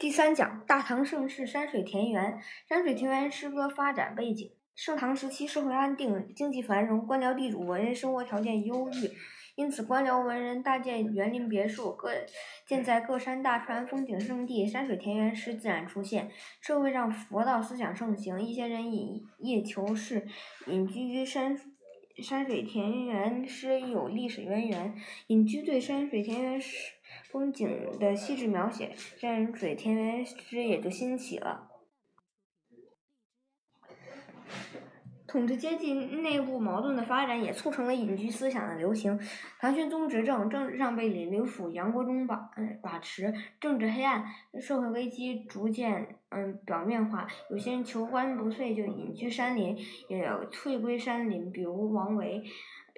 第三讲：大唐盛世山水田园。山水田园诗歌发展背景：盛唐时期社会安定，经济繁荣，官僚地主文人生活条件优裕，因此官僚文人大建园林别墅，各建在各山大川风景胜地，山水田园诗自然出现。社会上佛道思想盛行，一些人以业求是，隐居于山山水田园诗有历史渊源。隐居对山水田园诗。风景的细致描写，山水田园诗也就兴起了。统治阶级内部矛盾的发展，也促成了隐居思想的流行。唐玄宗执政，政治上被李林甫、杨国忠把把持，政治黑暗，社会危机逐渐嗯表面化。有些人求官不遂，就隐居山林，也退归山林，比如王维。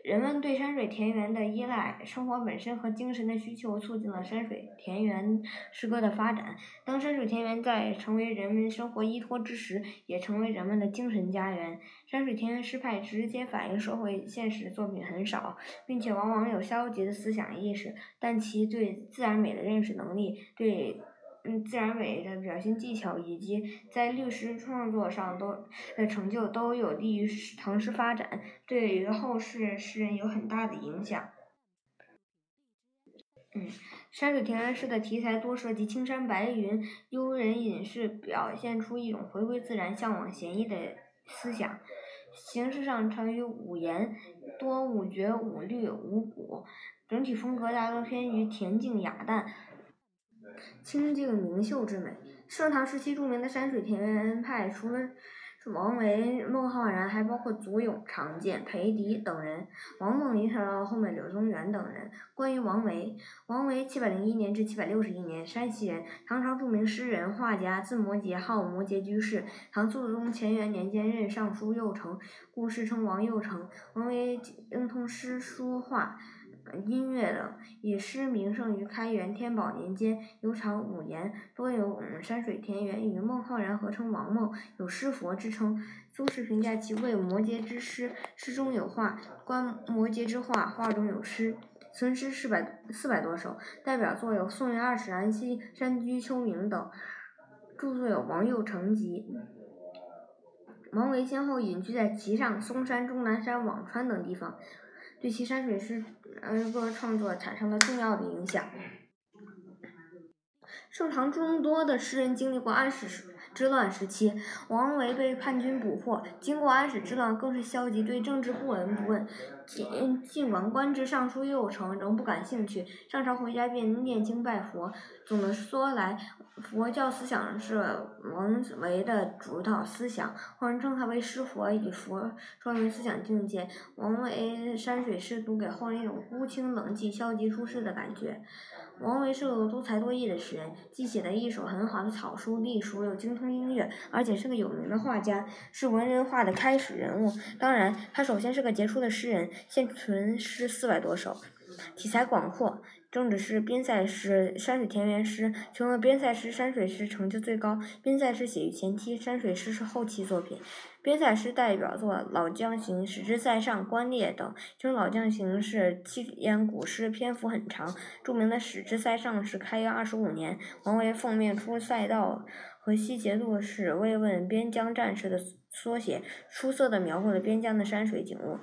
人们对山水田园的依赖，生活本身和精神的需求，促进了山水田园诗歌的发展。当山水田园在成为人们生活依托之时，也成为人们的精神家园。山水田园诗派直接反映社会现实作品很少，并且往往有消极的思想意识，但其对自然美的认识能力，对。嗯，自然美的表现技巧以及在律诗创作上都的成就都有利于唐诗发展，对于后世诗人有很大的影响。嗯，山水田园诗的题材多涉及青山白云、幽人隐士，表现出一种回归自然、向往闲逸的思想。形式上常于五言，多五绝、五律、五古，整体风格大多偏于恬静雅淡。清静明秀之美。盛唐时期著名的山水田园派，除了王维、孟浩然，还包括祖咏、常建、裴迪等人。王孟影响到后面柳宗元等人。关于王维，王维七百零一年至七百六十一年，山西人，唐朝著名诗人、画家，字摩诘，号摩诘居士。唐肃宗乾元年间任尚书右丞，故世称王右丞。王维精通诗书画。音乐等，以诗名盛于开元、天宝年间，有场五言，多有山水田园，与孟浩然合称王孟，有诗佛之称。苏轼评价其为摩诘之诗，诗中有画，观摩诘之画，画中有诗。存诗四百四百多首，代表作有《宋元二使安西》《山居秋暝》等。著作有《王右丞集》。王维先后隐居在岐上、嵩山、终南山、辋川等地方。对其山水诗歌创作产生了重要的影响。盛唐众多的诗人经历过安史之乱时期，王维被叛军捕获，经过安史之乱更是消极，对政治不闻不问。尽尽管官至尚书右丞，仍不感兴趣。上朝回家便念经拜佛。总的说来，佛教思想是王维的主导思想，后人称他为诗佛，以佛说明思想境界。王维山水诗读给后人一种孤清冷寂、消极出世的感觉。王维是个多才多艺的诗人，既写得一手很好的草书隶书，又精通音乐，而且是个有名的画家，是文人画的开始人物。当然，他首先是个杰出的诗人，现存诗四百多首，题材广阔。政治诗、边塞诗、山水田园诗，其中边塞诗、山水诗成就最高。边塞诗写于前期，山水诗是后期作品。边塞诗代表作《老将行》《使之塞上》《观猎》等。其中《老将行》是七言古诗，篇幅很长。著名的《使之塞上》是开元二十五年，王维奉命出塞道和西节度使慰问边疆战士的缩写，出色的描绘了边疆的山水景物。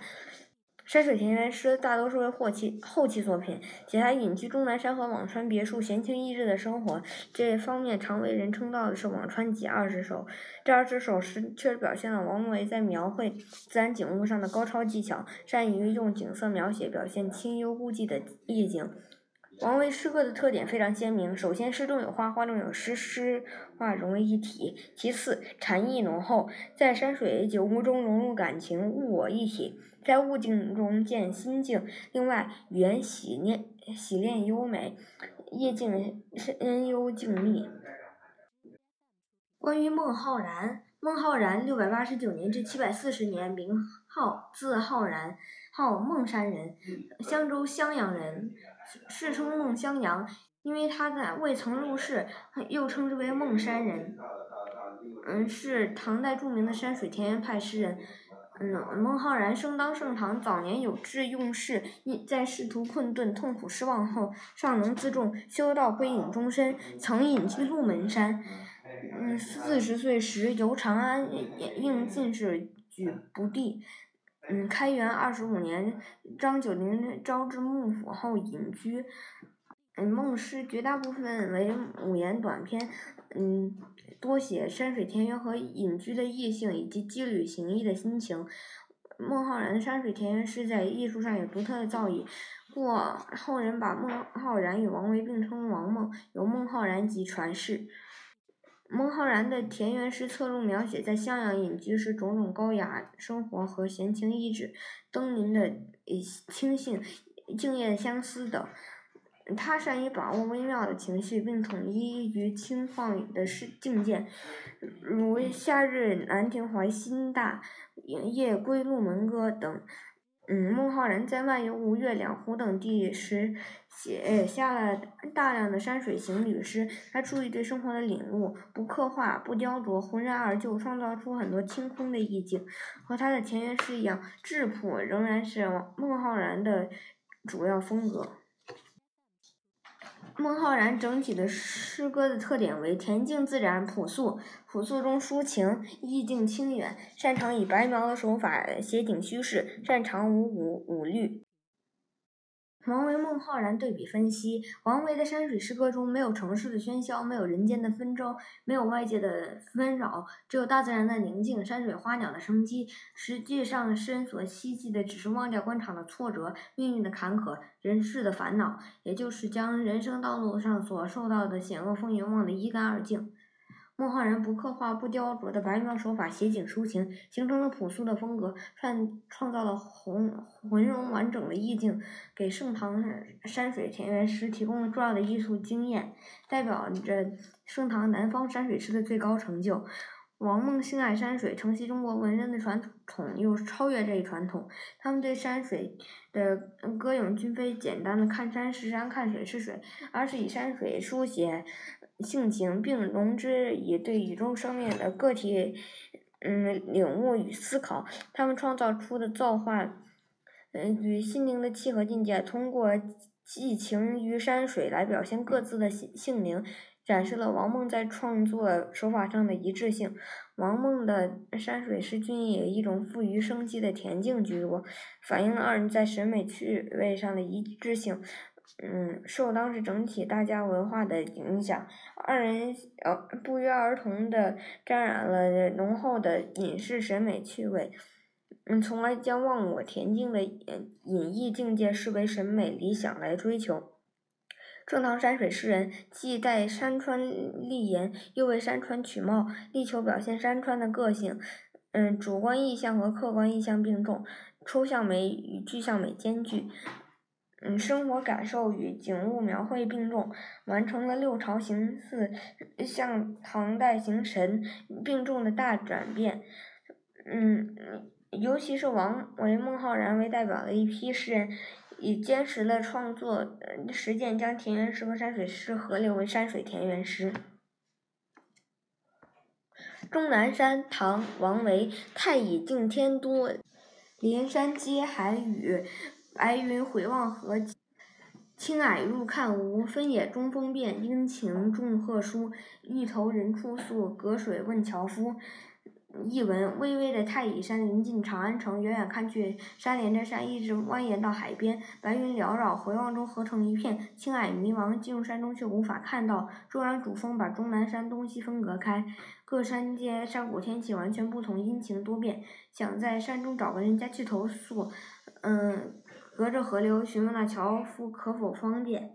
山水田园诗大多数为后期后期作品，写他隐居终南山和辋川别墅，闲情逸致的生活。这方面常为人称道的是《辋川集》二十首。这二十首诗确实表现了王维在描绘自然景物上的高超技巧，善于用景色描写表现清幽孤寂的意境。王维诗歌的特点非常鲜明，首先诗中有画，画中有诗，诗画融为一体；其次禅意浓厚，在山水景物中融入感情，物我一体，在物境中见心境。另外语言洗练洗练优美，意境深幽静谧。关于孟浩然，孟浩然六百八十九年至七百四十年，名浩，字浩然，号孟山人，襄州襄阳人。世称孟襄阳，因为他在未曾入仕，又称之为孟山人。嗯，是唐代著名的山水田园派诗人。嗯，孟浩然生当盛唐，早年有志用事，因在仕途困顿、痛苦失望后，尚能自重，修道归隐终身，曾隐居鹿门山。嗯，四十岁时由长安应进士举不第。嗯，开元二十五年，张九龄招至幕府后隐居。嗯，孟诗绝大部分为五言短篇，嗯。多写山水田园和隐居的异性，以及羁旅行役的心情。孟浩然的山水田园诗在艺术上有独特的造诣，故后人把孟浩然与王维并称王孟，由孟浩然集传世。孟浩然的田园诗侧重描写在襄阳隐居时种种高雅生活和闲情逸致、登临的清静、静业的相思等。他善于把握微妙的情绪，并统一于轻放的世境界，如《夏日南亭怀辛大》《夜归鹿门歌》等。嗯，孟浩然在漫游吴越两湖等地时，写下了大量的山水行旅诗。他注意对生活的领悟，不刻画，不雕琢，浑然而就，创造出很多清空的意境。和他的田园诗一样，质朴仍然是孟浩然的主要风格。孟浩然整体的诗歌的特点为恬静自然、朴素，朴素中抒情，意境清远，擅长以白描的手法写景虚事，擅长五五五律。王维、孟浩然对比分析：王维的山水诗歌中没有城市的喧嚣，没有人间的纷争，没有外界的纷扰，只有大自然的宁静、山水花鸟的生机。实际上，诗人所希冀的只是忘掉官场的挫折、命运的坎坷、人世的烦恼，也就是将人生道路上所受到的险恶风云忘得一干二净。孟浩然不刻画、不雕琢的白描手法写景抒情，形成了朴素的风格，创创造了浑浑融完整的意境，给盛唐山水田园诗提供了重要的艺术经验，代表着盛唐南方山水诗的最高成就。王孟性爱山水，承袭中国文人的传统，又超越这一传统。他们对山水的歌咏，均非简单的看山是山、看水是水，而是以山水书写。性情并融之以对宇宙生命的个体，嗯，领悟与思考。他们创造出的造化，嗯，与心灵的契合境界，通过寄情于山水来表现各自的性性灵，展示了王孟在创作手法上的一致性。王孟的山水诗均以一种富于生机的恬静居多，反映了二人在审美趣味上的一致性。嗯，受当时整体大家文化的影响，二人呃不约而同的沾染了浓厚的隐士审美趣味，嗯，从而将忘我恬静的隐逸境界视为审美理想来追求。盛唐山水诗人既带山川立言，又为山川取貌，力求表现山川的个性。嗯，主观意象和客观意象并重，抽象美与具象美兼具。嗯，生活感受与景物描绘并重，完成了六朝形似向唐代形神并重的大转变。嗯，尤其是王维、孟浩然为代表的一批诗人，以坚实的创作实践，将田园诗和山水诗合流为山水田园诗。终南山，唐·王维。太乙敬天都，连山接海宇。白云回望河，青霭入看无。分野中风变，阴晴众壑殊。欲投人初宿，隔水问樵夫。译文：巍巍的太乙山临近长安城，远远看去，山连着山，一直蜿蜒到海边。白云缭绕，回望中合成一片。青霭迷茫，进入山中却无法看到。骤然主峰把终南山东西分隔开，各山间山谷天气完全不同，阴晴多变。想在山中找个人家去投宿，嗯。隔着河流询问那樵夫可否方便。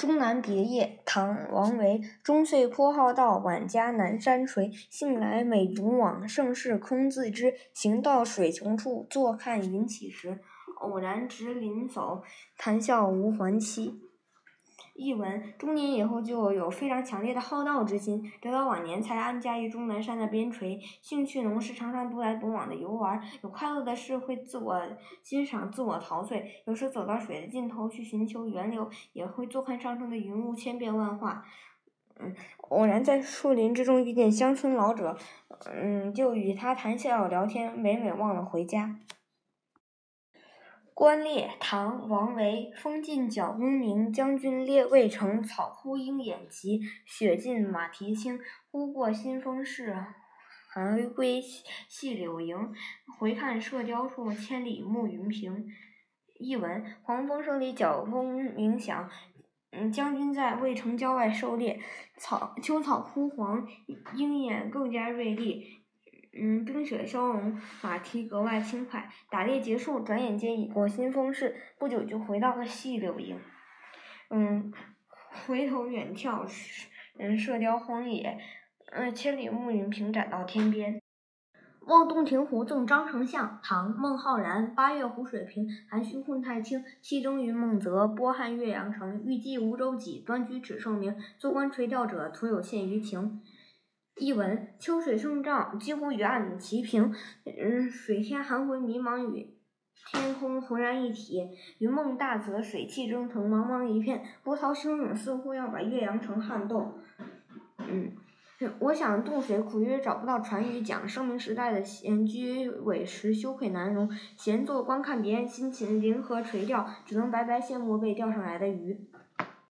终南别业，唐·王维。中岁颇好道，晚家南山陲。兴来每独往，盛事空自知。行到水穷处，坐看云起时。偶然值林叟，谈笑无还期。译文：中年以后就有非常强烈的好道之心，直到晚年才安家于终南山的边陲。兴趣浓时，常常独来独往的游玩，有快乐的事会自我欣赏、自我陶醉；有时走到水的尽头去寻求源流，也会坐看上升的云雾千变万化。嗯，偶然在树林之中遇见乡村老者，嗯，就与他谈笑聊天，每每忘了回家。观猎，唐·王维。风劲角弓鸣，将军列渭城。草枯鹰眼疾，雪尽马蹄轻。忽过新丰市，还归细柳营。回看射雕处，千里暮云平。译文：黄风胜里角弓鸣响，嗯，将军在渭城郊外狩猎，草秋草枯黄，鹰眼更加锐利。嗯，冰雪消融，马蹄格外轻快。打猎结束，转眼间已过新丰市，不久就回到了细柳营。嗯，回头远眺，嗯，射雕荒野，嗯，千里暮云平展到天边。望洞庭湖赠张丞相，唐·孟浩然。八月湖水平，涵虚混太清。气蒸云梦泽，波撼岳阳城。欲济无舟楫，端居耻圣明。坐观垂钓者，徒有羡鱼情。译文：秋水胜涨，几乎与岸齐平。嗯，水天含混，迷茫与天空浑然一体。云梦大泽，水气蒸腾，茫茫一片，波涛汹涌，似乎要把岳阳城撼动。嗯，我想渡水苦，于找不到船渔，讲生命时代的闲居委实，羞愧难容。闲坐观看别人辛勤，临河垂钓，只能白白羡慕被钓上来的鱼。